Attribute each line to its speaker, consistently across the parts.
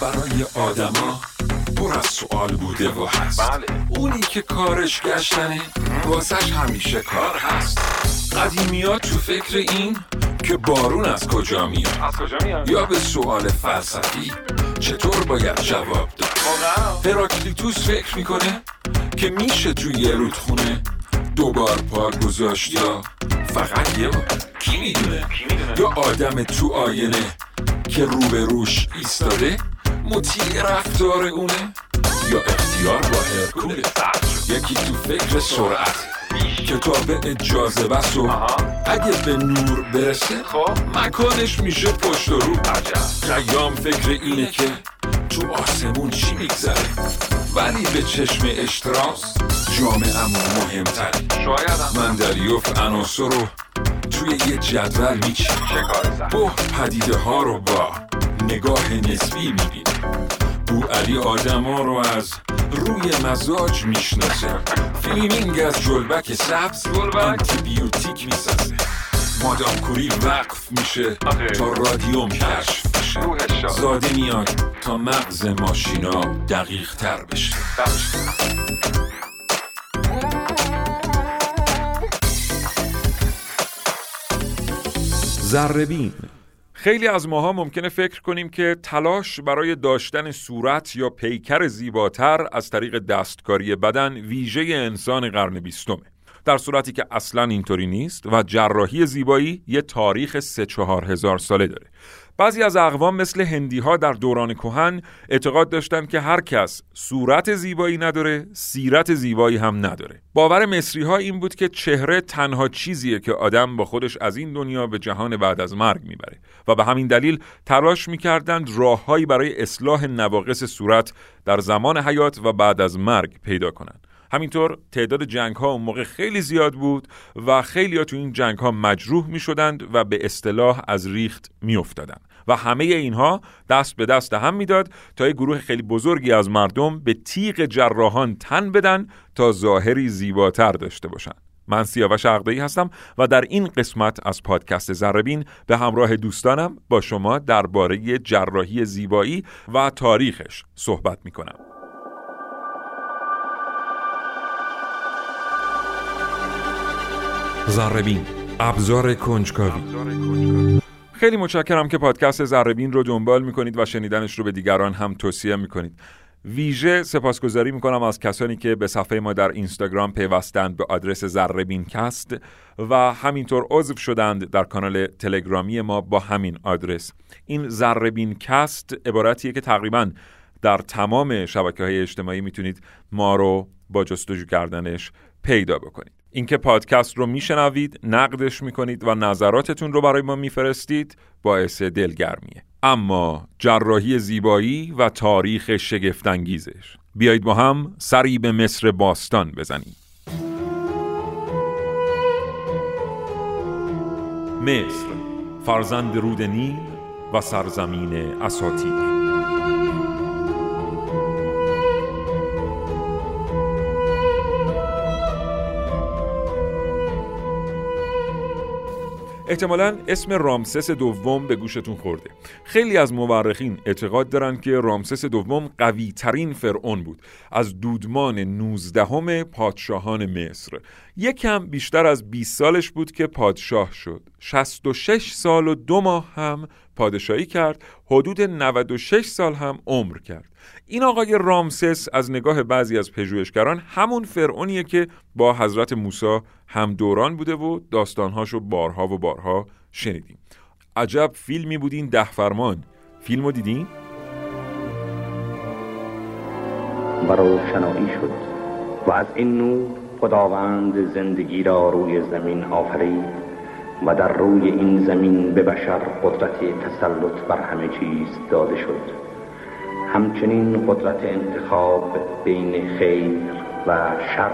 Speaker 1: برای آدما پر از سوال بوده و هست.
Speaker 2: بله.
Speaker 1: اونی که کارش گشتنه واسش همیشه کار هست. قدیمی ها تو فکر این که بارون از کجا میاد؟
Speaker 2: از کجا میاد؟
Speaker 1: یا به سوال فلسفی چطور باید جواب داد؟ هراکلیتوس فکر می‌کنه که میشه توی یه رودخونه دوبار پا گذاشت یا فقط یه بار؟ کی می‌دونه؟ یا آدم تو آینه که رو به روش ایستاده مطیع رفتار اونه؟ یا اختیار با هرکوله. یکی تو فکر سرعت کتاب اجازه بس و. اگه به نور برسه
Speaker 2: خب.
Speaker 1: مکانش میشه پشت و رو. خیام فکر اینه که تو آسمون چی میگذره؟ ولی به چشم اشتراس جامعه مهمتره
Speaker 2: شایدم
Speaker 1: مندلیوف عناصر رو توی یه جدول
Speaker 2: سخت
Speaker 1: بو پدیده ها رو با نگاه نسبی می‌بینه بو علی آدم ها رو از روی مزاج می‌شناسه فیلمینگ از جلبک سبز
Speaker 2: جلبک؟
Speaker 1: آنتیبیوتیک می‌سازه مادام کوری وقف میشه. تا رادیوم کشف بشه. زاده میاد تا مغز ماشینا دقیق تر بشه
Speaker 3: ذربین خیلی از ماها ممکنه فکر کنیم که تلاش برای داشتن صورت یا پیکر زیباتر از طریق دستکاری بدن ویژه انسان قرن بیستمه. در صورتی که اصلا اینطوری نیست و جراحی زیبایی یه تاریخ سه چهار هزار ساله داره. بعضی از اقوام مثل هندی ها در دوران کهن اعتقاد داشتند که هر کس صورت زیبایی نداره سیرت زیبایی هم نداره باور مصری ها این بود که چهره تنها چیزیه که آدم با خودش از این دنیا به جهان بعد از مرگ می‌بره و به همین دلیل تلاش می‌کردند راههایی برای اصلاح نواقص صورت در زمان حیات و بعد از مرگ پیدا کنند همینطور تعداد جنگ ها اون موقع خیلی زیاد بود و خیلی ها تو این جنگ ها مجروح می شدند و به اصطلاح از ریخت می افتادند. و همه اینها دست به دست هم می‌داد تا یک گروه خیلی بزرگی از مردم به تیغ جراحان تن بدن تا ظاهری زیباتر داشته باشند. من سیاوش عقدایی هستم و در این قسمت از پادکست زربین به همراه دوستانم با شما درباره جراحی زیبایی و تاریخش صحبت می کنم. زربین ابزار کنجکاوی خیلی متشکرم که پادکست زربین رو دنبال می‌کنید و شنیدنش رو به دیگران هم توصیه می‌کنید. ویژه سپاسگزاری می‌کنم از کسانی که به صفحه ما در اینستاگرام پیوستند به آدرس زربین کست و همینطور عضو شدند در کانال تلگرامی ما با همین آدرس. این زربین کست عبارتیه که تقریبا در تمام شبکه های اجتماعی می‌تونید ما رو با جستجو کردنش پیدا بکنید. اینکه پادکست رو میشنوید نقدش می‌کنید و نظراتتون رو برای ما میفرستید باعث دلگرمیه. اما جراحی زیبایی و تاریخ شگفتانگیزش. بیایید با هم سری به مصر باستان بزنیم. مصر فرزند رود نیل و سرزمین اساتیر احتمالا اسم رامسس دوم به گوشتون خورده. خیلی از مورخین اعتقاد دارند که رامسس دوم قوی ترین فرعون بود. از دودمان 19 پادشاهان مصر. یکم بیشتر از 20 سالش بود که پادشاه شد. 66 سال و دو ماه هم پادشاهی کرد حدود 96 سال هم عمر کرد. این آقای رامسس از نگاه بعضی از پژوهشگران همون فرعونیه که با حضرت موسی هم دوران بوده و داستانهاشو بارها و بارها شنیدیم. عجب فیلمی بود این ده فرمان. فیلمو دیدین؟
Speaker 4: و روشنایی شد و از این نور خداوند زندگی را روی زمین آفرید. و در روی این زمین به بشر قدرت تسلط بر همه چیز داده شد. همچنین قدرت انتخاب بین خیر و شر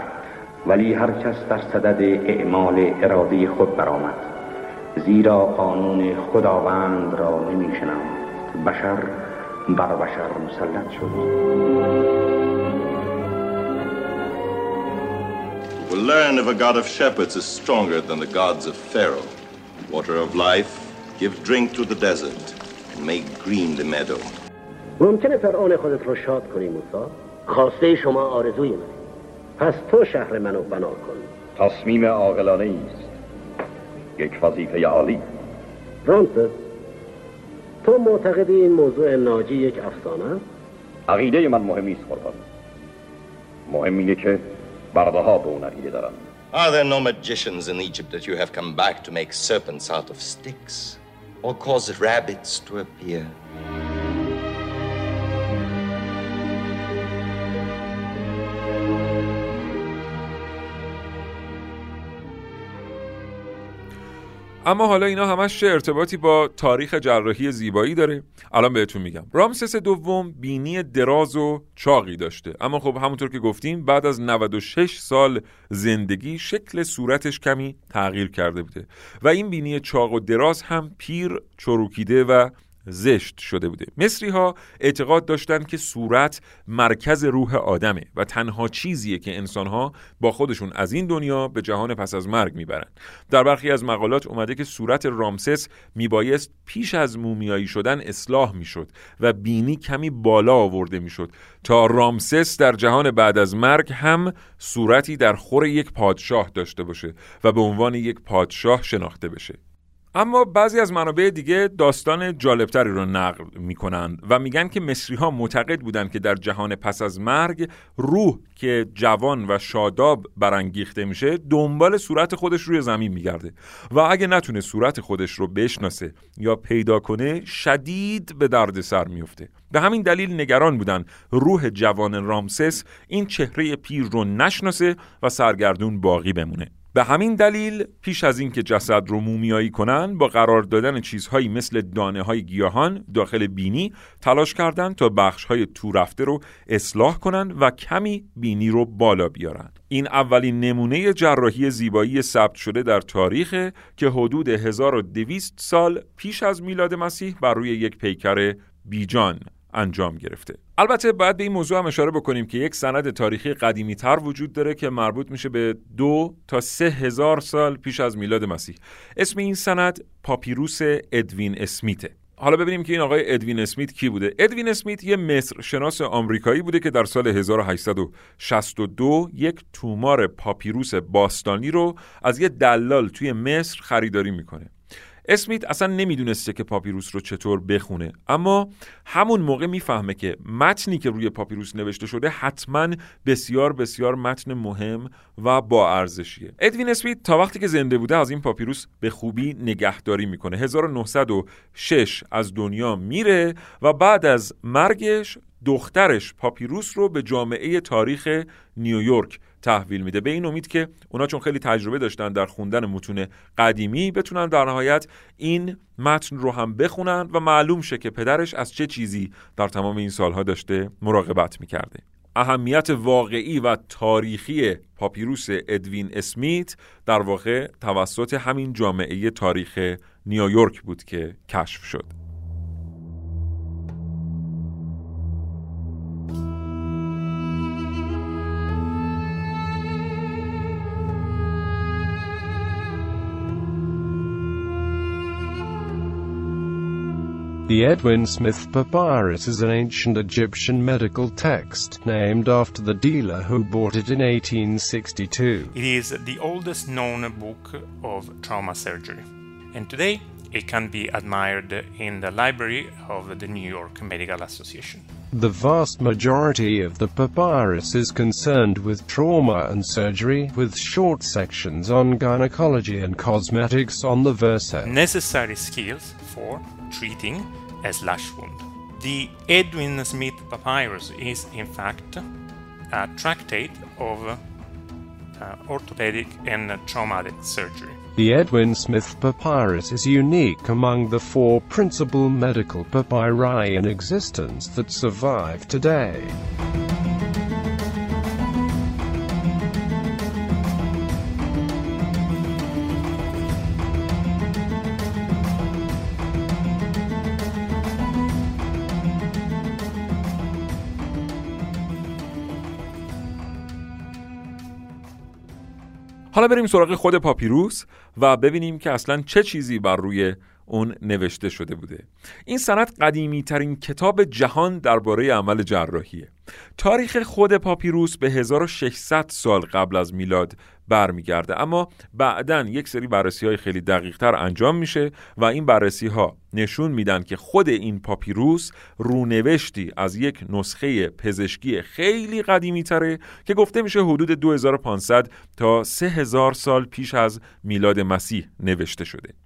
Speaker 4: ولی هر کس در صدد اعمال اراده خود برآمد زیرا قانون خداوند را نمی بشر بر بشر مسلط شد.
Speaker 5: Will learn if a god of shepherds is stronger than the gods of Pharaoh. Water of life, give drink to the desert, and make green the meadow.
Speaker 6: ممکنه فرعون خودت رو شاد کنی موسا خواسته شما آرزوی منه پس تو شهر منو بنا کن.
Speaker 4: تصمیم عاقلانه است یک وظیفه عالی.
Speaker 6: رامسس تو معتقدی این موضوع ناجی یک افسانه؟ است
Speaker 4: عقیده من مهم نیست قربان. مهم اینه که برده ها به اون عقیده دارن
Speaker 5: Are there no magicians in Egypt that you have come back to make serpents out of sticks? Or cause rabbits to appear?
Speaker 3: اما حالا اینا همش چه ارتباطی با تاریخ جراحی زیبایی داره؟ الان بهتون میگم. رامسس دوم بینی دراز و چاقی داشته. اما خب همونطور که گفتیم بعد از 96 سال زندگی شکل صورتش کمی تغییر کرده بوده. و این بینی چاق و دراز هم پیر چروکیده و زشت شده بوده. مصری ها اعتقاد داشتند که صورت مرکز روح آدمه و تنها چیزیه که انسان ها با خودشون از این دنیا به جهان پس از مرگ می‌برن. در برخی از مقالات اومده که صورت رامسس میبایست پیش از مومیایی شدن اصلاح می‌شد و بینی کمی بالا آورده می‌شد تا رامسس در جهان بعد از مرگ هم صورتی در خور یک پادشاه داشته باشه و به عنوان یک پادشاه شناخته بشه. اما بعضی از منابع دیگه داستان جالبتری رو نقل می‌کنند و میگن که مصری ها معتقد بودند که در جهان پس از مرگ روح که جوان و شاداب برانگیخته میشه دنبال صورت خودش روی زمین میگرده و اگه نتونه صورت خودش رو بشناسه یا پیدا کنه شدید به درد سر میفته به همین دلیل نگران بودن روح جوان رامسس این چهره پیر رو نشناسه و سرگردون باقی بمونه. به همین دلیل پیش از اینکه جسد رو مومیایی کنن با قرار دادن چیزهایی مثل دانه های گیاهان داخل بینی تلاش کردند تا بخش های تو رفته رو اصلاح کنند و کمی بینی رو بالا بیارن. این اولین نمونه جراحی زیبایی ثبت شده در تاریخ که حدود 1200 سال پیش از میلاد مسیح بر روی یک پیکر بیجان انجام گرفته. البته باید به این موضوع هم اشاره بکنیم که یک سند تاریخی قدیمی تر وجود داره که مربوط میشه به دو تا سه هزار سال پیش از میلاد مسیح. اسم این سند پاپیروس ادوین اسمیته حالا ببینیم که این آقای ادوین اسمیت کی بوده. ادوین اسمیت یه مصر شناس آمریکایی بوده که در سال 1862 یک تومار پاپیروس باستانی رو از یه دلال توی مصر خریداری می‌کنه. اسمیت اصلا نمی‌دونسته که پاپیروس رو چطور بخونه. اما همون موقع می‌فهمه که متنی که روی پاپیروس نوشته شده حتما بسیار بسیار متن مهم و با ارزشیه. ادوین اسمیت تا وقتی که زنده بوده از این پاپیروس به خوبی نگهداری می‌کنه. 1906 از دنیا میره و بعد از مرگش دخترش پاپیروس رو به جامعه تاریخ نیویورک تحویل میده. به این امید که اونا چون خیلی تجربه داشتن در خوندن متون قدیمی بتونن در نهایت این متن رو هم بخونن و معلوم شه که پدرش از چه چیزی در تمام این سالها داشته مراقبت می‌کرده. اهمیت واقعی و تاریخی پاپیروس ادوین اسمیت در واقع توسط همین جامعه تاریخ نیویورک بود که کشف شد.
Speaker 7: The Edwin Smith Papyrus is an ancient Egyptian medical text named after the dealer who bought it in 1862.
Speaker 8: It is the oldest known book of trauma surgery, and today it can be admired in the library of the New York Medical Association.
Speaker 7: The vast majority of the papyrus is concerned with trauma and surgery, with short sections on gynecology and cosmetics on the verso.
Speaker 8: Necessary skills for treating a slash wound. The Edwin Smith Papyrus is, in fact, a tractate of uh, orthopedic and traumatic surgery.
Speaker 7: The Edwin Smith Papyrus is unique among the four principal medical papyri in existence that survive today.
Speaker 3: بریم سراغ خود پاپیروس و ببینیم که اصلا چه چیزی بر روی اون نوشته شده بوده. این سند قدیمی ترین کتاب جهان درباره عمل جراحیه. تاریخ خود پاپیروس به 1600 سال قبل از میلاد برمیگرده اما بعدا یک سری بررسی های خیلی دقیق تر انجام میشه و این بررسی ها نشون میدن که خود این پاپیروس رونوشتی از یک نسخه پزشکی خیلی قدیمی تره که گفته میشه حدود 2500 تا 3000 سال پیش از میلاد مسیح نوشته شده.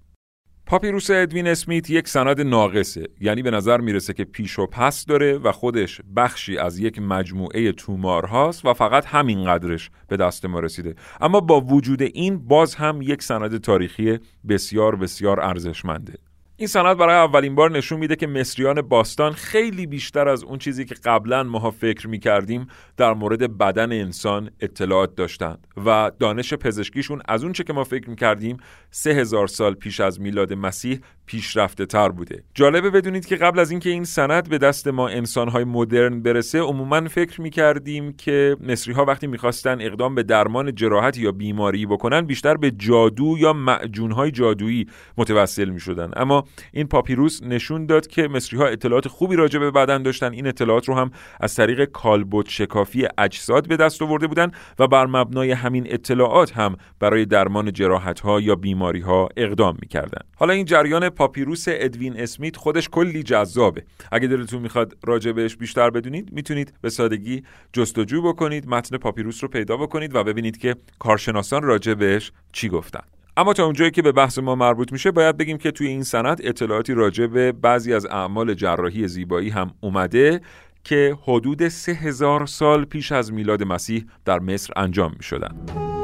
Speaker 3: پاپیروس ادوین اسمیت یک سند ناقصه. یعنی به نظر می‌رسه که پیش و پس داره و خودش بخشی از یک مجموعه تومار هاست و فقط همین قدرش به دست ما رسیده. اما با وجود این باز هم یک سند تاریخی بسیار بسیار ارزشمنده. این سند برای اولین بار نشون میده که مصریان باستان خیلی بیشتر از اون چیزی که قبلا ماها فکر می‌کردیم در مورد بدن انسان اطلاعات داشتند و دانش پزشکیشون از اون چه که ما فکر می‌کردیم سه هزار سال پیش از میلاد مسیح پیشرفته تر بوده. جالبه بدونید که قبل از اینکه این سند به دست ما انسانهای مدرن برسه عموما فکر می‌کردیم که مصری ها وقتی می‌خواستن اقدام به درمان جراحت یا بیماری بکنن بیشتر به جادو یا معجونهای جادویی متوسل می‌شدن. اما این پاپیروس نشون داد که مصری ها اطلاعات خوبی راجع به بدن داشتن. این اطلاعات رو هم از طریق کالبد شکافی اجساد به دست آورده بودن و بر مبنای همین اطلاعات هم برای درمان جراحت ها یا بیماری ها اقدام می‌کردن. حالا این جریان پاپیروس ادوین اسمیت خودش کلی جذابه اگه دلتون می‌خواد راجع بهش بیشتر بدونید می‌تونید به سادگی جستجو بکنید متن پاپیروس رو پیدا بکنید و ببینید که کارشناسان راجع بهش چی گفتن اما تا اونجایی که به بحث ما مربوط میشه باید بگیم که توی این سند اطلاعاتی راجع به بعضی از اعمال جراحی زیبایی هم اومده که حدود سه هزار سال پیش از میلاد مسیح در مصر انجام می شدن.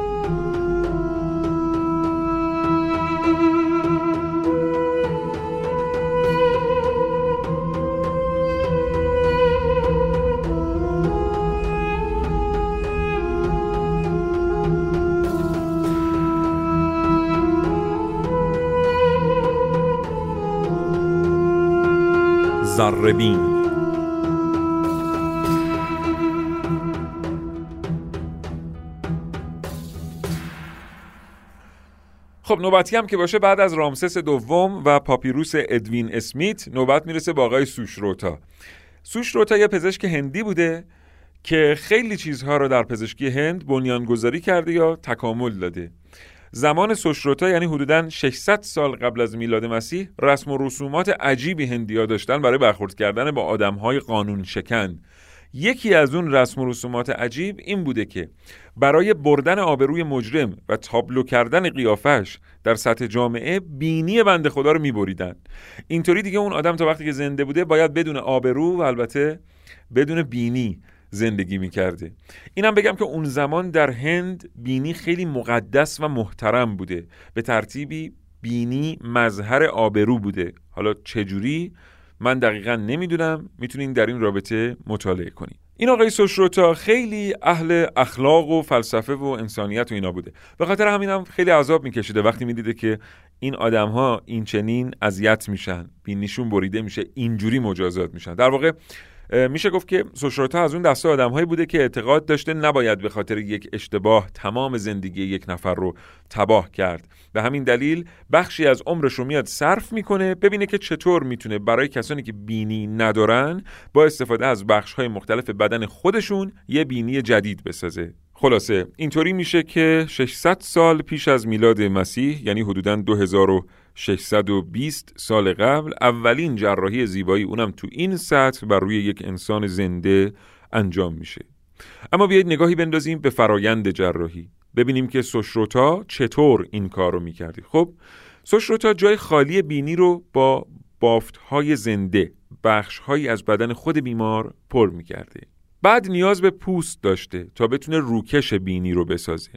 Speaker 3: زربین خب نوبتی هم که باشه بعد از رامسس دوم و پاپیروس ادوین اسمیت نوبت می‌رسه با آقای سوشروتا. سوشروتا یه پزشک هندی بوده که خیلی چیزها رو در پزشکی هند بنیانگذاری کرده یا تکامل داده. زمان سوشروتا یعنی حدودا 600 سال قبل از میلاد مسیح رسم و رسومات عجیبی هندیا داشتن برای برخورد کردن با آدمهای قانون شکن. یکی از اون رسم و رسومات عجیب این بوده که برای بردن آبروی مجرم و تابلو کردن قیافش در سطح جامعه بینی بنده خدا رو میبریدن. اینطوری دیگه اون آدم تا وقتی که زنده بوده باید بدون آبرو و البته بدون بینی زندگی می‌کرده اینم بگم که اون زمان در هند بینی خیلی مقدس و محترم بوده. به ترتیبی بینی مظهر آبرو بوده. حالا چجوری؟ من دقیقا نمی‌دونم. می‌تونین در این رابطه مطالعه کنید این آقای سوشروتا خیلی اهل اخلاق و فلسفه و انسانیت و اینا بوده. به خاطر همینم هم خیلی عذاب میکشیده. وقتی می‌دیده که این آدم ها این چنین اذیت میشن بینیشون بریده میشه اینجوری مجازات میشن. در واقع میشه گفت که سوشروتا از اون دسته آدمهایی بوده که اعتقاد داشته نباید به خاطر یک اشتباه تمام زندگی یک نفر رو تباه کرد. به همین دلیل بخشی از عمرش رو میاد صرف می‌کنه ببینه که چطور می‌تونه برای کسانی که بینی ندارن با استفاده از بخش های مختلف بدن خودشون یه بینی جدید بسازه. خلاصه اینطوری میشه که 600 سال پیش از میلاد مسیح یعنی حدوداً 2620 سال قبل اولین جراحی زیبایی اونم تو این سطح بر روی یک انسان زنده انجام میشه. اما بیایید نگاهی بندازیم به فرایند جراحی. ببینیم که سوشروتا چطور این کار رو می‌کردی خب سوشروتا جای خالی بینی رو با بافت های زنده بخش هایی از بدن خود بیمار پر می‌کرده. بعد نیاز به پوست داشته تا بتونه روکش بینی رو بسازه.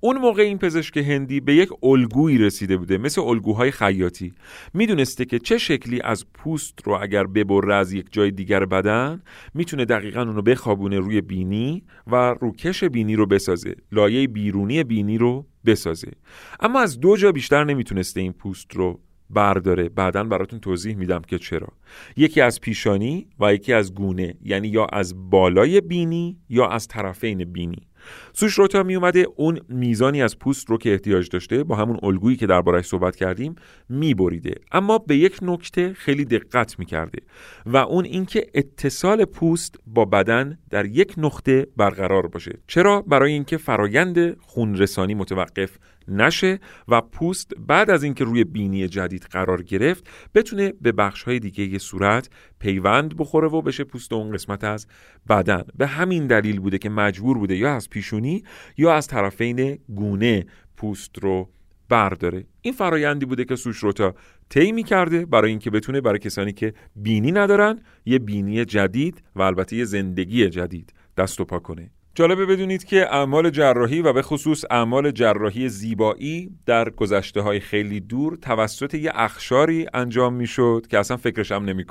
Speaker 3: اون موقع این پزشک هندی به یک الگویی رسیده بوده مثل الگوهای خیاطی. می‌دونسته که چه شکلی از پوست رو اگر ببره از یک جای دیگر بدن می‌تونه دقیقا اونو بخوابونه روی بینی و روکش بینی رو بسازه لایه بیرونی بینی رو بسازه. اما از دو جا بیشتر نمی‌تونسته این پوست رو برداره. بعدا براتون توضیح میدم که چرا. یکی از پیشانی و یکی از گونه یعنی یا از بالای بینی یا از طرفین بینی. سوشروتا می اومده اون میزانی از پوست رو که احتیاج داشته با همون الگویی که دربارش صحبت کردیم میبریده. اما به یک نکته خیلی دقت می‌کرده و اون اینکه اتصال پوست با بدن در یک نقطه برقرار باشه. چرا؟ برای اینکه فرایند خونرسانی متوقف نشه و پوست بعد از اینکه روی بینی جدید قرار گرفت بتونه به بخش های دیگه صورت پیوند بخوره و بشه پوست اون قسمت از بدن. به همین دلیل بوده که مجبور بوده یا از پیشونی یا از طرفین گونه پوست رو برداره. این فرایندی بوده که سوشروتا طی کرده برای اینکه بتونه برای کسانی که بینی ندارن یه بینی جدید و البته یه زندگی جدید دست و پا کنه. جالبه بدونید که اعمال جراحی و به خصوص اعمال جراحی زیبایی در گذشته های خیلی دور توسط یه اخشاری انجام می‌شد که اصلا فکرش هم نمی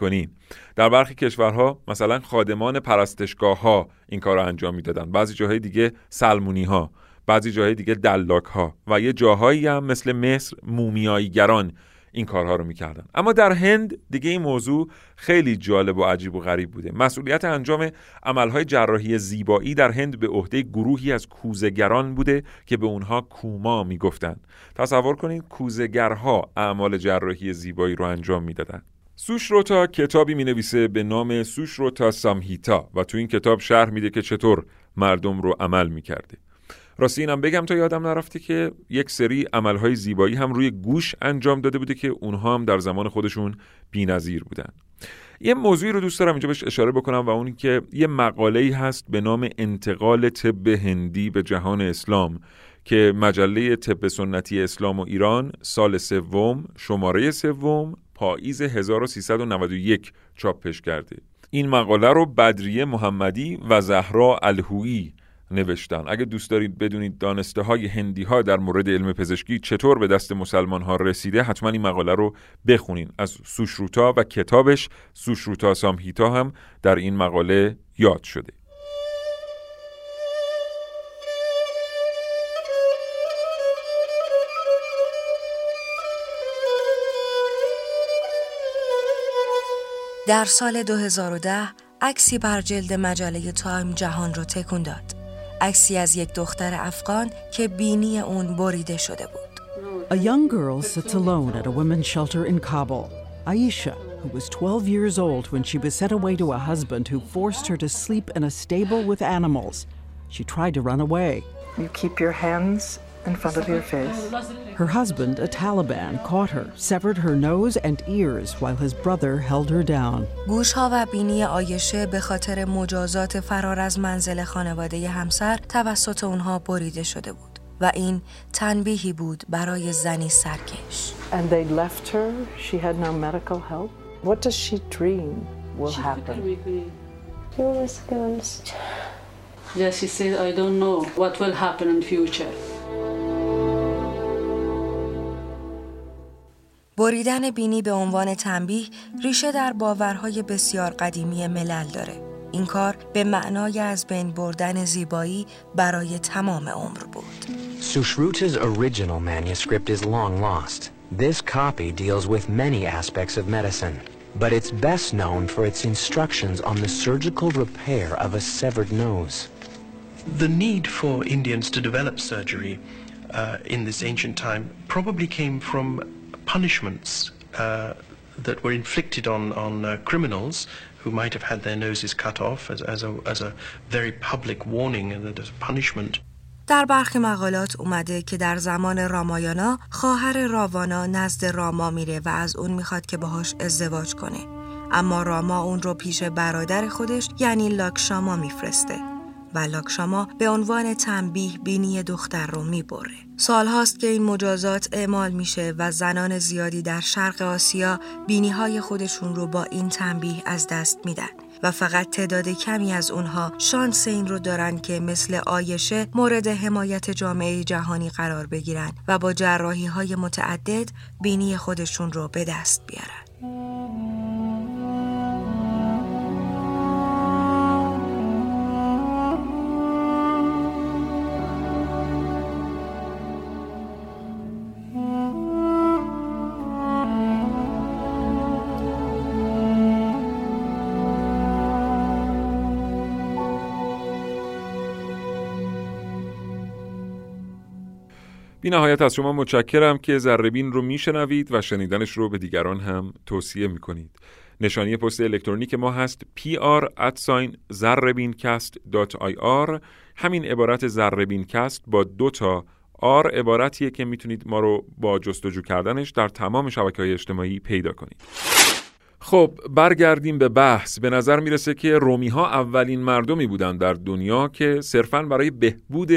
Speaker 3: در برخی کشورها مثلا خادمان پرستشگاه ها این کار رو انجام می‌دادن. بعضی جاهای دیگه سلمونی ها بعضی جاهای دیگه دلاک ها و یه جاهایی هم مثل مصر مومیاییگران این کارها رو می‌کردن. اما در هند دیگه این موضوع خیلی جالب و عجیب و غریب بوده. مسئولیت انجام عملهای جراحی زیبایی در هند به عهده گروهی از کوزگران بوده که به اونها کوما می‌گفتن تصور کنید کوزگرها اعمال جراحی زیبایی رو انجام می‌دادن. سوشروتا کتابی می نویسه به نام سوشروتا سامهیتا و تو این کتاب شرح میده که چطور مردم رو عمل می‌کرده. راستی اینم بگم تا یادم نرفته که یک سری عملهای زیبایی هم روی گوش انجام داده بوده که اونها هم در زمان خودشون بی‌نظیر بودن. یه موضوعی رو دوست دارم اینجا بهش اشاره بکنم و اون که یه مقاله ای هست به نام انتقال طب هندی به جهان اسلام که مجله طب سنتی اسلام و ایران سال سوم شماره سوم پاییز 1391 چاپش کرده. این مقاله رو بدریه محمدی و زهرا الهویی نوشتن. اگه دوست دارید بدونید دانسته های هندی ها در مورد علم پزشکی چطور به دست مسلمان ها رسیده حتما این مقاله رو بخونین. از سوشروتا و کتابش سوشروتا سامهیتا هم در این مقاله یاد شده.
Speaker 9: در سال 2010 عکسی بر جلد مجله تایم جهان رو تکون داد. عکسی از یک دختر افغان که بینی اون بریده شده بود.
Speaker 10: A young girl sits alone at a women's shelter in Kabul. Aisha, who was 12 years old when she was sent away to a husband who forced her to sleep in a stable with animals. She tried to run away.
Speaker 11: You keep your hands in front of your face.
Speaker 10: Her husband, a Taliban, caught her, severed her nose and ears while his brother held her down.
Speaker 9: گوشها و بینی آیشه به خاطر مجازات فرار از منزل خانواده همسر توسط اونها بریده شده بود و این تنبیهی بود برای زنی سرکش.
Speaker 11: And they left her. She had no medical help. What does she dream will happen?
Speaker 12: She was ghost. Yes, she said, I don't know what will happen in future.
Speaker 9: بریدن بینی به عنوان تنبیه ریشه در باورهای بسیار قدیمی ملل داره. این کار به معنای از بین بردن زیبایی برای تمام عمر بود.
Speaker 13: Sushruta's original manuscript is long lost. This copy deals with many aspects of medicine, but it's best known for its instructions on the surgical repair of a severed nose.
Speaker 14: The need for Indians to develop surgery uh, in this ancient time probably came from punishments uh, that were inflicted on, on uh, criminals who might have had their noses cut off as, as, a, as a very public warning and as a punishment.
Speaker 9: در برخی مقالات اومده که در زمان رامایانا خواهر راوانا نزد راما میره و از اون می‌خواد که باهاش ازدواج کنه اما راما اون رو پیش برادر خودش یعنی لاکشاما میفرسته و لاکشاما به عنوان تنبیه بینی دختر رو می‌بره. سال هاست که این مجازات اعمال میشه و زنان زیادی در شرق آسیا بینی های خودشون رو با این تنبیه از دست میدن. و فقط تعداد کمی از اونها شانس این رو دارن که مثل آیشه مورد حمایت جامعه جهانی قرار بگیرن و با جراحی های متعدد بینی خودشون رو به دست بیارن.
Speaker 3: بی نهایت از شما متشکرم که زربین رو میشنوید و شنیدنش رو به دیگران هم توصیه می‌کنید. نشانی پست الکترونیک ما هست pr زربینکست.ir همین عبارت زربینکست با دو تا آر عبارتیه که می‌تونید ما رو با جستجو کردنش در تمام شبکه های اجتماعی پیدا کنید. خب برگردیم به بحث. به نظر می‌رسه که رومی ها اولین مردمی بودند در دنیا که صرفا برای بهبود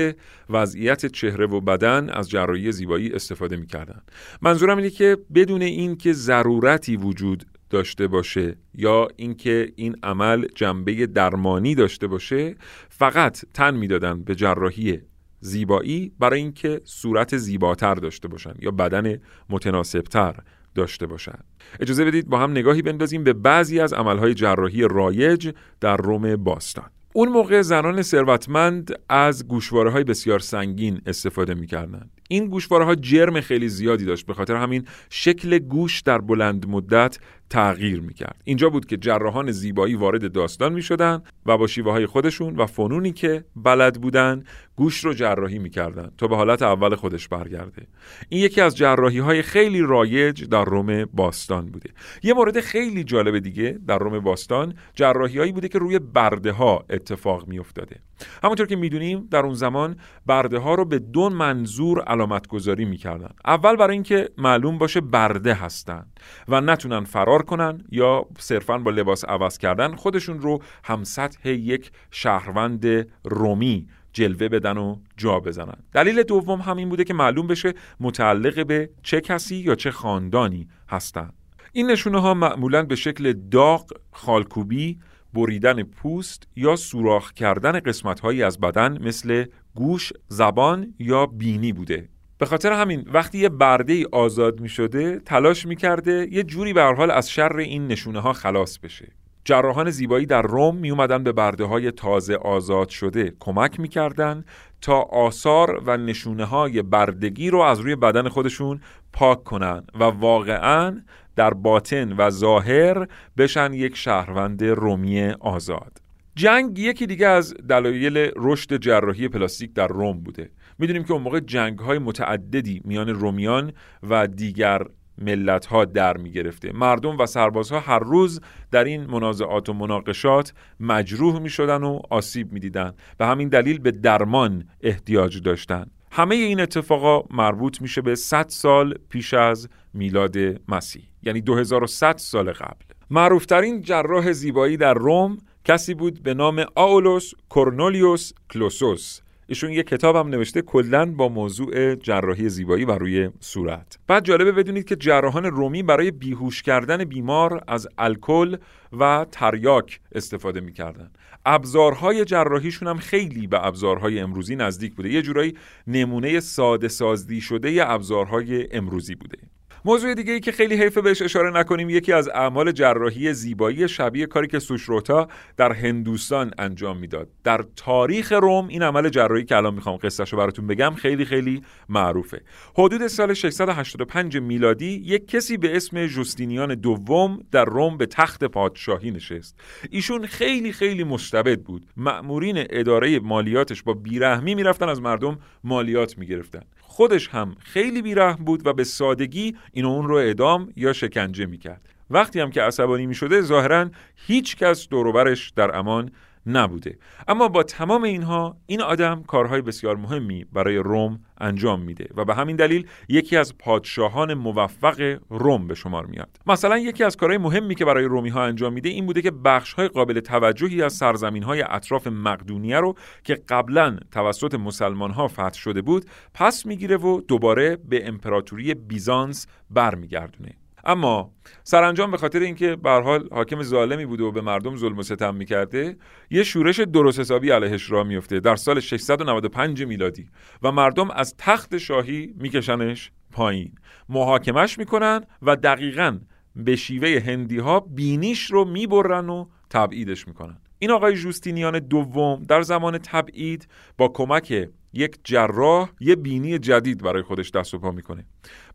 Speaker 3: وضعیت چهره و بدن از جراحی زیبایی استفاده می‌کردن منظورم اینه که بدون این که ضرورتی وجود داشته باشه یا اینکه این عمل جنبه درمانی داشته باشه فقط تن می‌دادن به جراحی زیبایی برای اینکه صورت زیباتر داشته باشن یا بدن متناسبتر. داشته باشند. اجازه بدید با هم نگاهی بندازیم به بعضی از عملهای جراحی رایج در روم باستان. اون موقع زنان ثروتمند از گوشواره های بسیار سنگین استفاده می‌کردند. این گوشواره ها جرم خیلی زیادی داشت به خاطر همین شکل گوش در بلند مدت تغییر می‌کرد. اینجا بود که جراحان زیبایی وارد داستان می‌شدن و با شیوه های خودشون و فنونی که بلد بودن گوش رو جراحی می‌کردن تا به حالت اول خودش برگرده. این یکی از جراحی های خیلی رایج در روم باستان بوده. یه مورد خیلی جالب دیگه در روم باستان جراحی هایی بوده که روی برده ها اتفاق میافتاده. همونطور که می‌دونیم در اون زمان برده ها رو به دو منظور علامت گذاری می‌کردن. اول برای اینکه معلوم باشه برده هستن و نتونن فرار کنن یا صرفا با لباس عوض کردن خودشون رو هم سطح یک شهروند رومی جلوه بدن و جا بزنن. دلیل دوم همین بوده که معلوم بشه متعلق به چه کسی یا چه خاندانی هستند این نشونه ها معمولا به شکل داغ، خالکوبی، بریدن پوست یا سوراخ کردن قسمت هایی از بدن مثل گوش، زبان یا بینی بوده. به خاطر همین وقتی یه برده ای آزاد می شده تلاش می کرده یه جوری به حال از شر این نشونه ها خلاص بشه. جراحان زیبایی در روم می اومدن به برده های تازه آزاد شده کمک می کردن تا آثار و نشونه های بردگی رو از روی بدن خودشون پاک کنن و واقعا در باطن و ظاهر بشن یک شهروند رومی آزاد. جنگ یکی دیگه از دلایل رشد جراحی پلاستیک در روم بوده. می‌دونیم که اون موقع جنگ های متعددی میان رومیان و دیگر ملت ها در می گرفته مردم و سربازها هر روز در این منازعات و مناقشات مجروح می شدن و آسیب می دیدن به همین دلیل به درمان احتیاج داشتن. همه این اتفاقا مربوط میشه به 100 سال پیش از میلاد مسیح یعنی 2100 سال قبل. معروفترین جراح زیبایی در روم کسی بود به نام آولوس کورنولیوس کلوسوس. ایشون یه کتاب هم نوشته کلا با موضوع جراحی زیبایی و روی صورت. بعد جالبه بدونید که جراحان رومی برای بیهوش کردن بیمار از الکل و تریاک استفاده می‌کردن. ابزارهای جراحیشون هم خیلی به ابزارهای امروزی نزدیک بوده. یه جورایی نمونه ساده سازی شده ابزارهای امروزی بوده. موضوع دیگه ای که خیلی حیفه بهش اشاره نکنیم یکی از اعمال جراحی زیبایی شبیه کاری که سوشروتا در هندوستان انجام می‌داد. در تاریخ روم این عمل جراحی که الان می‌خوام قصهش رو براتون بگم خیلی خیلی معروفه. حدود سال 685 میلادی یک کسی به اسم جوستینیان دوم در روم به تخت پادشاهی نشست. ایشون خیلی خیلی مستبد بود. مأمورین اداره مالیاتش با بیرحمی می‌رفتن از مردم مالیات می‌گرفتن. خودش هم خیلی بیرحم بود و به سادگی این اون رو اعدام یا شکنجه می‌کرد. وقتی هم که عصبانی می شده ظاهرا هیچ کس دوروبرش در امان نبوده. اما با تمام اینها این آدم کارهای بسیار مهمی برای روم انجام میده و به همین دلیل یکی از پادشاهان موفق روم به شمار میاد. مثلا یکی از کارهای مهمی که برای رومی ها انجام میده این بوده که بخش های قابل توجهی از سرزمین های اطراف مقدونیه رو که قبلا توسط مسلمان ها فتح شده بود پس می‌گیره و دوباره به امپراتوری بیزانس برمیگردونه. اما سرانجام به خاطر اینکه به حال حاکم ظالمی بوده و به مردم ظلم و ستم می‌کرده یه شورش درست حسابی علیهش راه میفته در سال 695 میلادی و مردم از تخت شاهی میکشنش پایین. محاکمش می‌کنن و دقیقا به شیوه هندی ها بینیش رو می‌برن و تبعیدش می‌کنن. این آقای جوستینیان دوم در زمان تبعید با کمک یک جراح یه بینی جدید برای خودش دست و پا می‌کنه.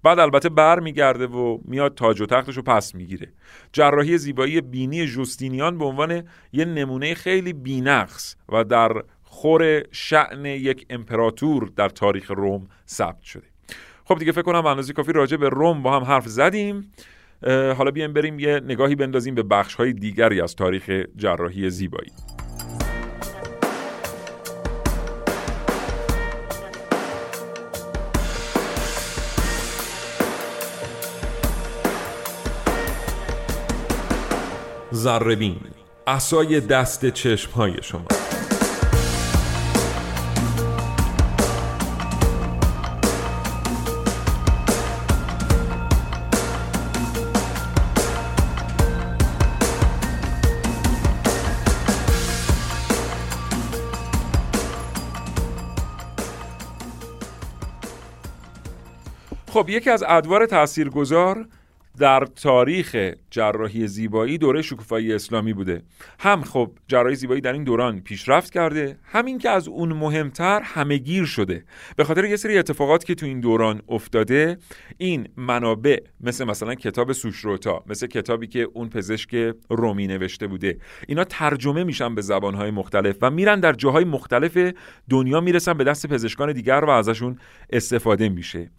Speaker 3: بعد البته بر میگرده و میاد تاج و تختش رو پس می‌گیره. جراحی زیبایی بینی جوستینیان به عنوان یه نمونه خیلی بینقص و در خور شعن یک امپراتور در تاریخ روم ثبت شده. خب دیگه فکر کنم اندازه کافی راجع به روم با هم حرف زدیم. حالا بیایم بریم یه نگاهی بندازیم به بخش های دیگری از تاریخ جراحی زیبایی. زربین اسای دست چشم های شما. خب یکی از ادوار تاثیرگذار در تاریخ جراحی زیبایی دوره شکوفایی اسلامی بوده. هم خب جراحی زیبایی در این دوران پیشرفت کرده همین که از اون مهمتر همهگیر شده. به خاطر یه سری اتفاقات که تو این دوران افتاده این منابع مثل مثلا کتاب سوشروتا مثل کتابی که اون پزشک رومی نوشته بوده اینا ترجمه میشن به زبانهای مختلف و میرن در جاهای مختلف دنیا می‌رسن به دست پزشکان دیگر و ازشون استفاده میشه.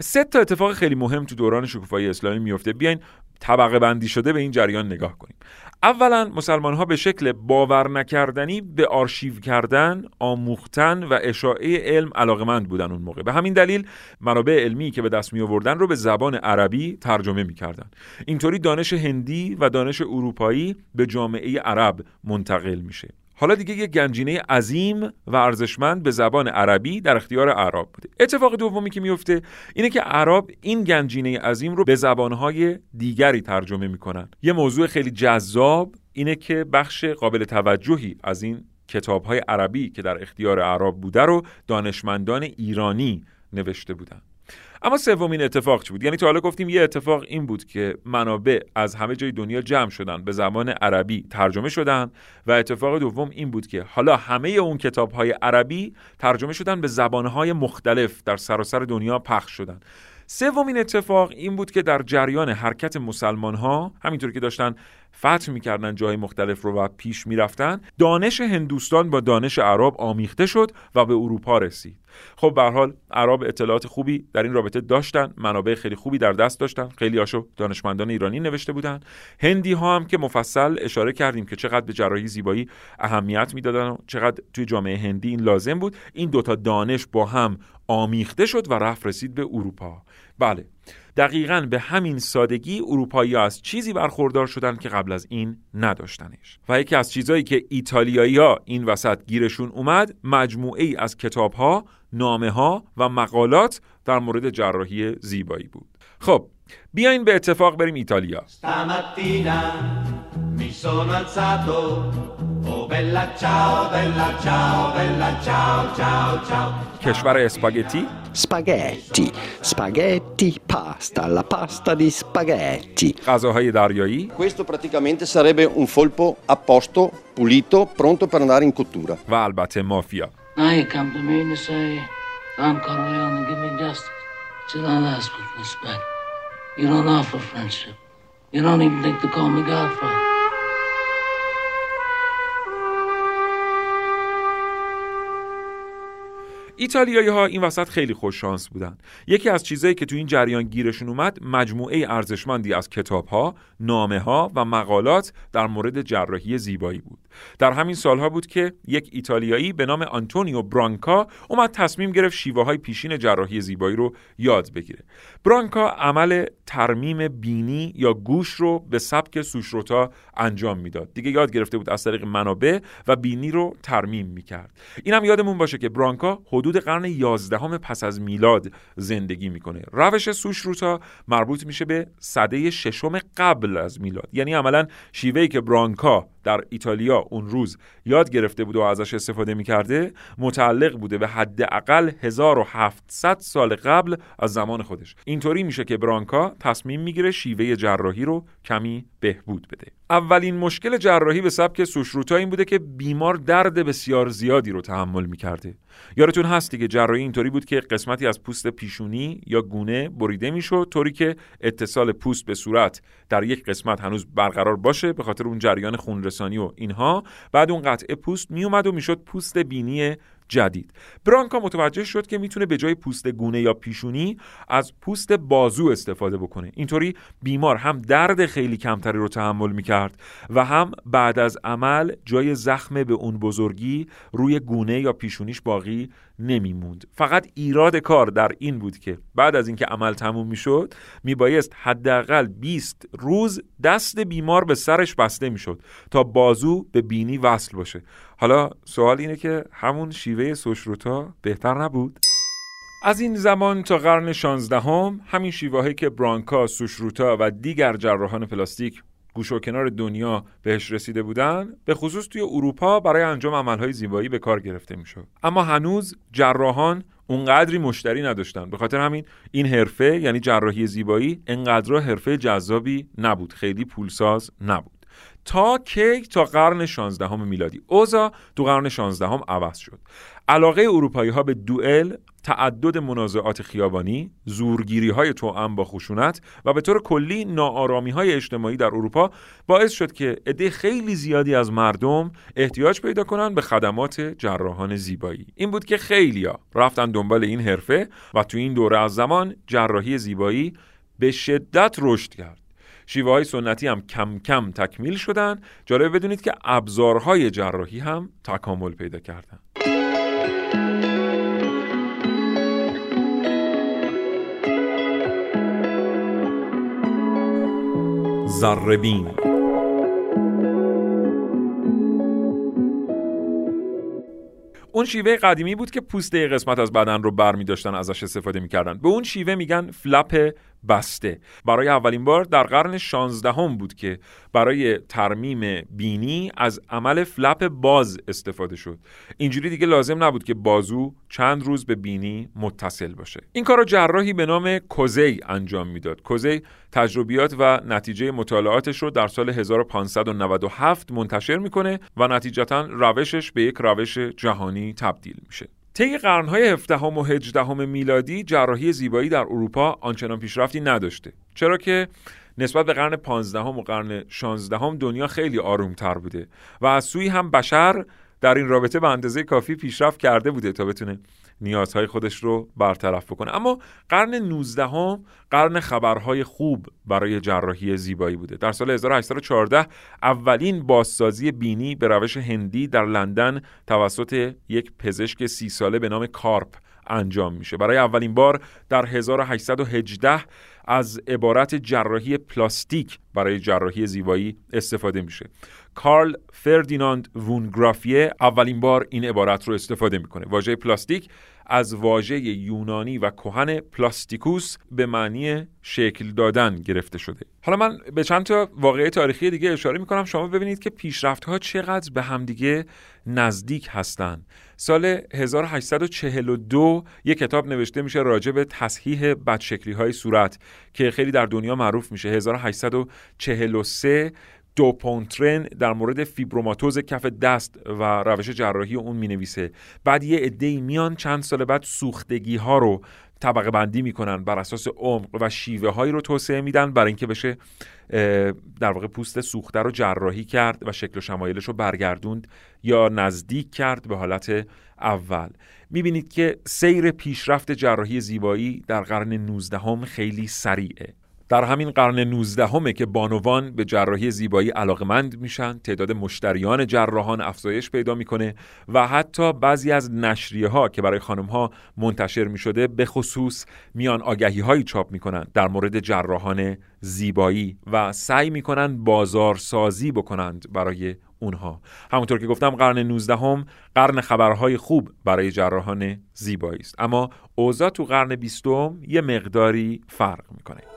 Speaker 3: سه تا اتفاق خیلی مهم تو دوران شکوفایی اسلامی میفته. بیاین طبقه بندی شده به این جریان نگاه کنیم. اولا مسلمان ها به شکل باور نکردنی به آرشیو کردن آموختن و اشاعه علم علاقمند بودن اون موقع. به همین دلیل منابع علمی که به دست می آوردن رو به زبان عربی ترجمه می‌کردن. اینطوری دانش هندی و دانش اروپایی به جامعه عرب منتقل میشه. حالا دیگه یک گنجینه عظیم و ارزشمند به زبان عربی در اختیار عرب بوده. اتفاق دومی که میفته اینه که عرب این گنجینه عظیم رو به زبانهای دیگری ترجمه می‌کنن. یه موضوع خیلی جذاب اینه که بخش قابل توجهی از این کتابهای عربی که در اختیار عرب بوده رو دانشمندان ایرانی نوشته بودن. اما سومین اتفاق چی بود؟ یعنی تا حالا گفتیم یه اتفاق این بود که منابع از همه جای دنیا جمع شدن به زبان عربی ترجمه شدن و اتفاق دوم این بود که حالا همه اون کتاب های عربی ترجمه شدن به زبان های مختلف در سراسر دنیا پخش شدن. سومین اتفاق این بود که در جریان حرکت مسلمان ها همینطور که داشتن فتح می‌کردن جای مختلف رو و پیش می‌رفتن دانش هندوستان با دانش عرب آمیخته شد و به اروپا رسید. خب به حال عرب اطلاعات خوبی در این رابطه داشتن منابع خیلی خوبی در دست داشتن. خیلی هاشو دانشمندان ایرانی نوشته بودن. هندی ها هم که مفصل اشاره کردیم که چقدر به جراحی زیبایی اهمیت می‌دادن و چقدر توی جامعه هندی این لازم بود. این دوتا دانش با هم آمیخته شد و رفت رسید به اروپا. بله. دقیقا به همین سادگی اروپایی از چیزی برخوردار شدن که قبل از این نداشتنش. و یکی از چیزهایی که ایتالیایی ها این وسط گیرشون اومد مجموعه ای از کتاب ها نامه ها و مقالات در مورد جراحی زیبایی بود. خب بیاین به اتفاق بریم ایتالیا. Mi sono alzato, oh bella ciao, bella ciao, bella ciao, ciao, ciao. Keshware
Speaker 15: spaghetti? Spaghetti, spaghetti, pasta, la pasta di spaghetti.
Speaker 3: Caso Haidarioi?
Speaker 16: Questo praticamente sarebbe un folpo a posto, pulito, pronto per andare in cottura.
Speaker 3: Valbate, te
Speaker 17: mofia. you come to me and say, Don Corleone, give me justice. You don't ask with respect. You don't offer friendship. You don't even think to call me Godfather.
Speaker 3: ایتالیایی ها این وسط خیلی خوش شانس بودن. یکی از چیزایی که تو این جریان گیرشون اومد مجموعه ارزشمندی از کتاب ها، نامه ها و مقالات در مورد جراحی زیبایی بود. در همین سالها بود که یک ایتالیایی به نام آنتونیو برانکا اومد تصمیم گرفت شیوه های پیشین جراحی زیبایی رو یاد بگیره. برانکا عمل ترمیم بینی یا گوش رو به سبک سوشروتا انجام می‌داد. دیگه یاد گرفته بود از طریق منابع و بینی رو ترمیم می‌کرد. اینم یادمون باشه که برانکا حدود قرن 11 پس از میلاد زندگی می‌کنه. روش سوشروتا مربوط میشه به صده ششم قبل از میلاد. یعنی عملا شیوهی که برانکا در ایتالیا اون روز یاد گرفته بود و ازش استفاده می‌کرده متعلق بوده به حداقل 1700 سال قبل از زمان خودش. اینطوری میشه که برانکا تصمیم می‌گیره شیوه جراحی رو کمی بهبود بده. اولین مشکل جراحی به سبک سوشروتا این بوده که بیمار درد بسیار زیادی رو تحمل می‌کرده. یادتون هست دیگه جراحی اینطوری بود که قسمتی از پوست پیشونی یا گونه بریده می‌شد طوری که اتصال پوست به صورت در یک قسمت هنوز برقرار باشه به خاطر اون جریان خونرسانی و اینها. بعد اون قطعه پوست میومد و می‌شد پوست بینی جدید. برانکا متوجه شد که می‌تونه به جای پوست گونه یا پیشونی از پوست بازو استفاده بکنه. اینطوری بیمار هم درد خیلی کمتری رو تحمل می‌کرد و هم بعد از عمل جای زخم به اون بزرگی روی گونه یا پیشونیش باقی نمیموند فقط ایراد کار در این بود که بعد از اینکه عمل تموم می‌شد میبایست حداقل 20 روز دست بیمار به سرش بسته می‌شد تا بازو به بینی وصل باشه حالا سوال اینه که همون شیوه سوشروتا بهتر نبود؟ از این زمان تا قرن 16 هم همین شیوه که برانکا، سوشروتا و دیگر جراحان پلاستیک گوش و کنار دنیا بهش رسیده بودن به خصوص توی اروپا برای انجام عملهای زیبایی به کار گرفته می‌شد. اما هنوز جراحان اونقدری مشتری نداشتن. به خاطر همین این حرفه یعنی جراحی زیبایی انقدر حرفه جذابی نبود. خیلی پولساز نبود. تا کی؟ تا قرن 16 میلادی. اوزا تو قرن 16 هم عوض شد. علاقه اروپایی ها به دوئل تعدد منازعات خیابانی، زورگیری های توأم با خشونت و به طور کلی ناآرامی های اجتماعی در اروپا باعث شد که عده خیلی زیادی از مردم احتیاج پیدا کنند به خدمات جراحان زیبایی. این بود که خیلیا رفتن دنبال این حرفه و تو این دوره از زمان جراحی زیبایی به شدت رشد کرد. شیوه های سنتی هم کم کم تکمیل شدن جالب بدونید که ابزارهای جراحی هم تکامل پیدا زربین اون شیوه قدیمی بود که پوسته قسمت از بدن رو بر می داشتن ازش استفاده می‌کردن. به اون شیوه میگن فلپ بسته. برای اولین بار در قرن 16 هم بود که برای ترمیم بینی از عمل فلپ باز استفاده شد. اینجوری دیگه لازم نبود که بازو چند روز به بینی متصل باشه. این کار جراحی به نام کوزی انجام می‌داد. کوزی تجربیات و نتیجه مطالعاتش رو در سال 1597 منتشر می‌کنه و نتیجتا روشش به یک روش جهانی تبدیل میشه. طی قرنهای 17 و 18 میلادی جراحی زیبایی در اروپا آنچنان پیشرفتی نداشته. چرا که نسبت به قرن 15 و قرن 16 دنیا خیلی آرومتر بوده و از سوی هم بشر در این رابطه به اندازه کافی پیشرفت کرده بوده تا بتونه نیازهای خودش رو برطرف بکنه. اما قرن 19 هم قرن خبرهای خوب برای جراحی زیبایی بوده. در سال 1814 اولین بازسازی بینی به روش هندی در لندن توسط یک پزشک سی ساله به نام کارپ انجام میشه. برای اولین بار در 1818 از عبارت جراحی پلاستیک برای جراحی زیبایی استفاده میشه. کارل فردیناند وونگرافیه اولین بار این عبارت رو استفاده می‌کنه. واژه پلاستیک از واژه یونانی و کهن پلاستیکوس به معنی شکل دادن گرفته شده. حالا من به چند تا واقعه تاریخی دیگه اشاره می‌کنم. شما ببینید که پیشرفت ها چقدر به همدیگه نزدیک هستند سال 1842 یک کتاب نوشته میشه راجع به تصحیح بدشکلی های صورت که خیلی در دنیا معروف میشه. 1843 دوپونترن در مورد فیبروماتوز کف دست و روش جراحی اون می نویسه بعد یه عده میان چند سال بعد سوختگی ها رو طبقه بندی می‌کنن بر اساس عمق و شیوه هایی رو توسعه میدن برای اینکه بشه در واقع پوست سوخته رو جراحی کرد و شکل و شمایلش رو برگردوند یا نزدیک کرد به حالت اول. می‌بینید که سیر پیشرفت جراحی زیبایی در قرن 19 هم خیلی سریعه. در همین قرن 19 همه که بانوان به جراحی زیبایی علاقمند میشن تعداد مشتریان جراحان افزایش پیدا می‌کنه و حتی بعضی از نشریه ها که برای خانم ها منتشر می‌شده به خصوص میان آگهی هایی چاپ می‌کنن در مورد جراحان زیبایی و سعی می‌کنن بازارسازی بکنند برای اونها. همونطور که گفتم قرن 19 هم قرن خبرهای خوب برای جراحان زیبایی است. اما اوضاع تو قرن 20 یه مقداری فرق می‌کنه.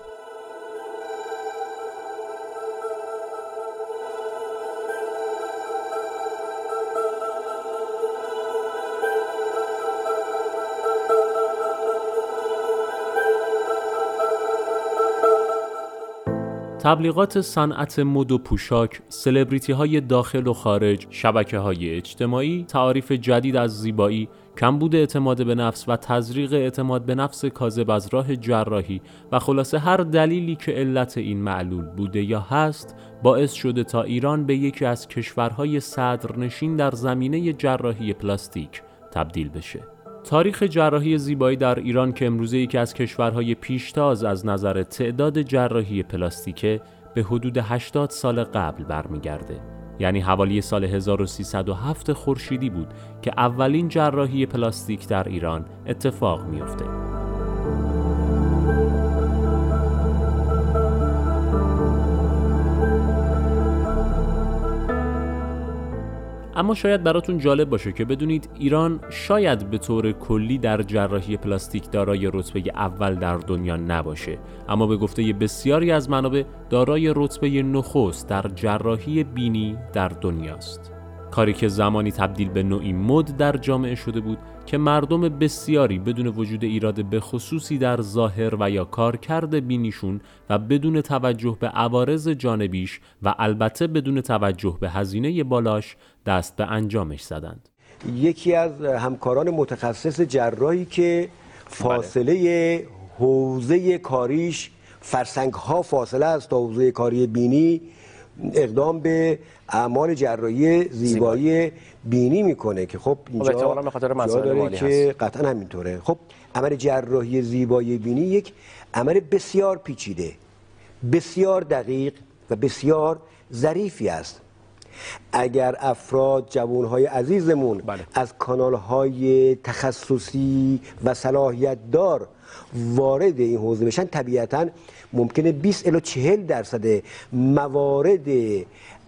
Speaker 18: تبلیغات صنعت مد و پوشاک، سلبریتی های داخل و خارج، شبکه های اجتماعی، تعاریف جدید از زیبایی، کمبود اعتماد به نفس و تزریق اعتماد به نفس کاذب از راه جراحی و خلاصه هر دلیلی که علت این معلول بوده یا هست باعث شده تا ایران به یکی از کشورهای صدرنشین در زمینه جراحی پلاستیک تبدیل بشه. تاریخ جراحی زیبایی در ایران که امروزه یکی از کشورهای پیشتاز از نظر تعداد جراحی پلاستیکه به حدود 80 سال قبل برمیگرده یعنی حوالی سال 1307 خورشیدی بود که اولین جراحی پلاستیک در ایران اتفاق میافته. اما شاید براتون جالب باشه که بدونید ایران شاید به طور کلی در جراحی پلاستیک دارای رتبه اول در دنیا نباشه. اما به گفته بسیاری از منابع دارای رتبه نخست در جراحی بینی در دنیاست. کاری که زمانی تبدیل به نوعی مد در جامعه شده بود که مردم بسیاری بدون وجود ایراد به خصوصی در ظاهر و یا کارکرد بینیشون و بدون توجه به عوارض جانبیش و البته بدون توجه به هزینه بالاش دست به انجامش زدند.
Speaker 19: یکی از همکاران متخصص جراحی که فاصله حوزه کاریش فرسنگ ها فاصله است تا حوزه کاری بینی اقدام به اعمال جراحی زیبایی بینی می‌کنه که خب اینجا
Speaker 20: به خاطر
Speaker 19: داره که قطعا همینطوره. خب عمل جراحی زیبایی بینی یک عمل بسیار پیچیده بسیار دقیق و بسیار ظریفی است. اگر افراد جوانهای عزیزمون بله. از کانالهای تخصصی و صلاحیت دار وارد این حوزه بشن طبیعتا ممکنه 20 الی 40 درصد موارد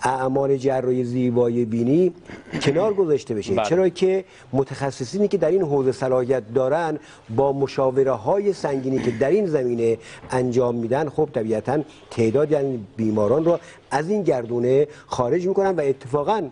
Speaker 19: اعمال جراحی زیبایی بینی کنار گذاشته بشه بله. چرا که متخصصینی که در این حوزه صلاحیت دارن با مشاوره های سنگینی که در این زمینه انجام میدن خب طبیعتا تعدادی از بیماران رو از این گردونه خارج می‌کنن و اتفاقا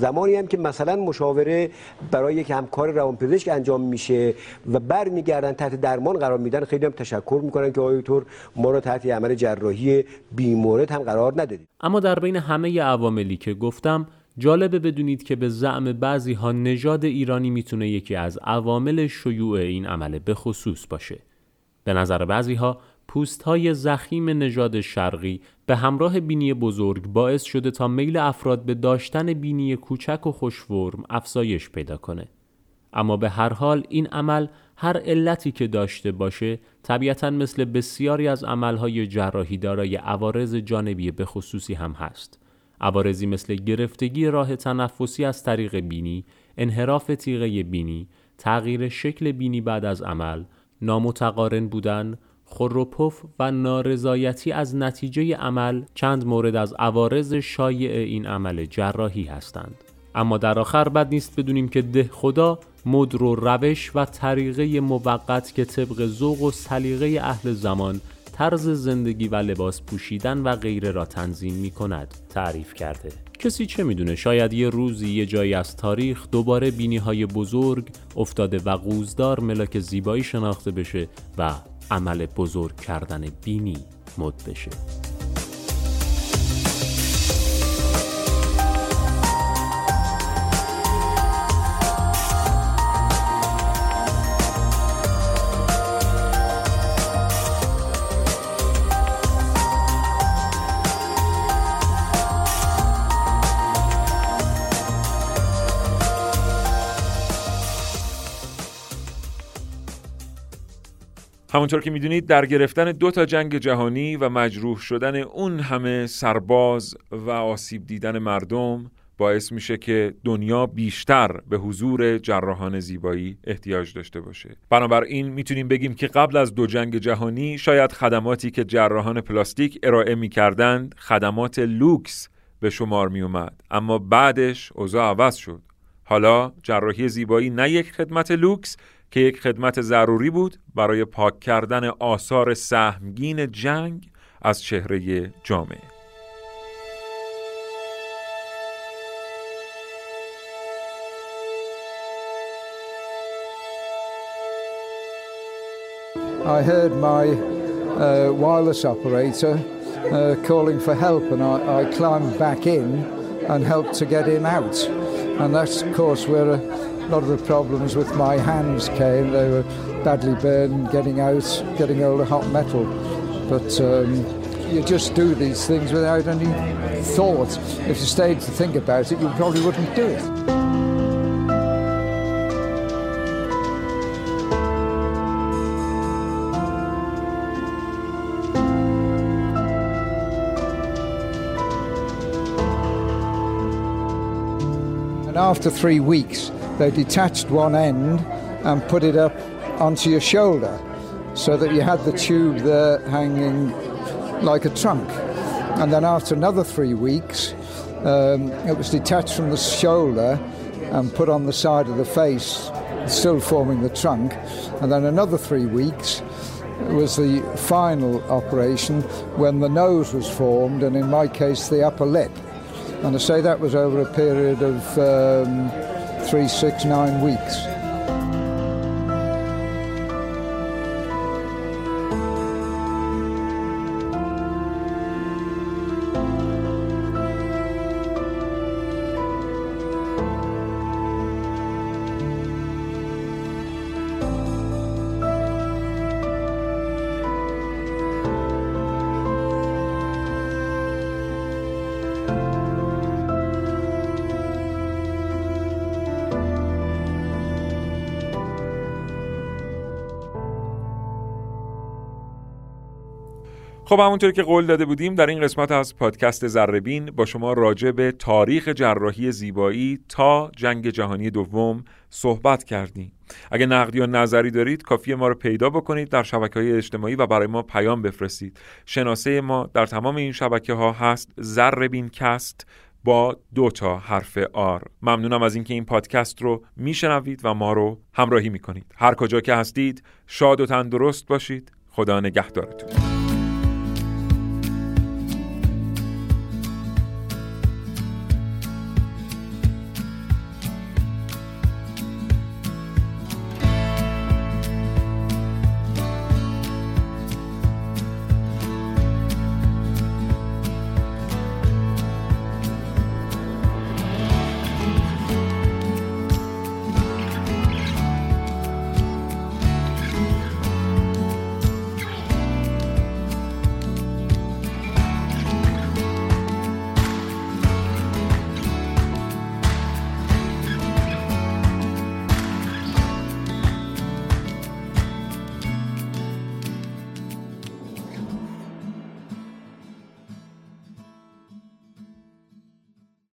Speaker 19: زمانی هم که مثلا مشاوره برای یک همکار روانپزشک انجام میشه و برمیگردن تحت درمان قرار میدن خیلی هم تشکر می‌کنن که آیتور ما رو تحت عمل جراحی بیمورد هم قرار ندادید
Speaker 18: اما در بین همه عواملی که گفتم جالبه بدونید که به زعم بعضی ها نژاد ایرانی می‌تونه یکی از عوامل شیوع این عمله به خصوص باشه. به نظر بعضی ها پوست های زخیم نژاد شرقی به همراه بینی بزرگ باعث شده تا میل افراد به داشتن بینی کوچک و خوشفرم افزایش پیدا کنه. اما به هر حال این عمل هر علتی که داشته باشه طبیعتا مثل بسیاری از عملهای جراحی دارای عوارض جانبی به خصوصی هم هست. عوارضی مثل گرفتگی راه تنفسی از طریق بینی، انحراف تیغه بینی، تغییر شکل بینی بعد از عمل، نامتقارن بودن، خروپف و نارضایتی از نتیجه عمل چند مورد از عوارض شایع این عمل جراحی هستند. اما در آخر بد نیست بدونیم که ده خدا مدر و روش و طریقه موقت که طبق ذوق و سلیقه اهل زمان طرز زندگی و لباس پوشیدن و غیره را تنظیم می کند تعریف کرده. کسی چه می‌دونه؟ شاید یه روزی یه جایی از تاریخ دوباره بینی های بزرگ افتاده و قوزدار ملاک زیبایی شناخته بشه و عمل بزرگ کردن بینی مد بشه.
Speaker 3: همونطور که می‌دونید درگرفتن دو تا جنگ جهانی و مجروح شدن اون همه سرباز و آسیب دیدن مردم باعث میشه که دنیا بیشتر به حضور جراحان زیبایی احتیاج داشته باشه. بنابراین می‌تونیم بگیم که قبل از دو جنگ جهانی شاید خدماتی که جراحان پلاستیک ارائه می‌کردند خدمات لوکس به شمار میومد اما بعدش اوضاع عوض شد. حالا جراحی زیبایی نه یک خدمت لوکس که یک خدمت ضروری بود برای پاک کردن آثار سهمگین جنگ از چهره جامعه
Speaker 21: I heard my uh, wireless operator uh, calling for help, and I, I climbed back in and helped to get him out. And that's, of course, where a a lot of the problems with my hands came. They were badly burned, getting out, getting older, hot metal. But um, you just do these things without any thought. If you stayed to think about it, you probably wouldn't do it. after three weeks, they detached one end and put it up onto your shoulder so that you had the tube there hanging like a trunk. And then after another three weeks, um, it was detached from the shoulder and put on the side of the face, still forming the trunk. And then another three weeks was the final operation when the nose was formed, and in my case, the upper lip. And I say that was over a period of um, three, six, nine weeks.
Speaker 3: خب همونطور که قول داده بودیم در این قسمت از پادکست زربین با شما راجع به تاریخ جراحی زیبایی تا جنگ جهانی دوم صحبت کردیم. اگه نقدی یا نظری دارید کافیه ما رو پیدا بکنید در شبکه های اجتماعی و برای ما پیام بفرستید. شناسه ما در تمام این شبکه ها هست زربین کست با دو تا حرف آر. ممنونم از اینکه این پادکست رو میشنوید و ما رو همراهی می‌کنید. هر کجا که هستید شاد و تندرست باشید. خدا نگهدارتون.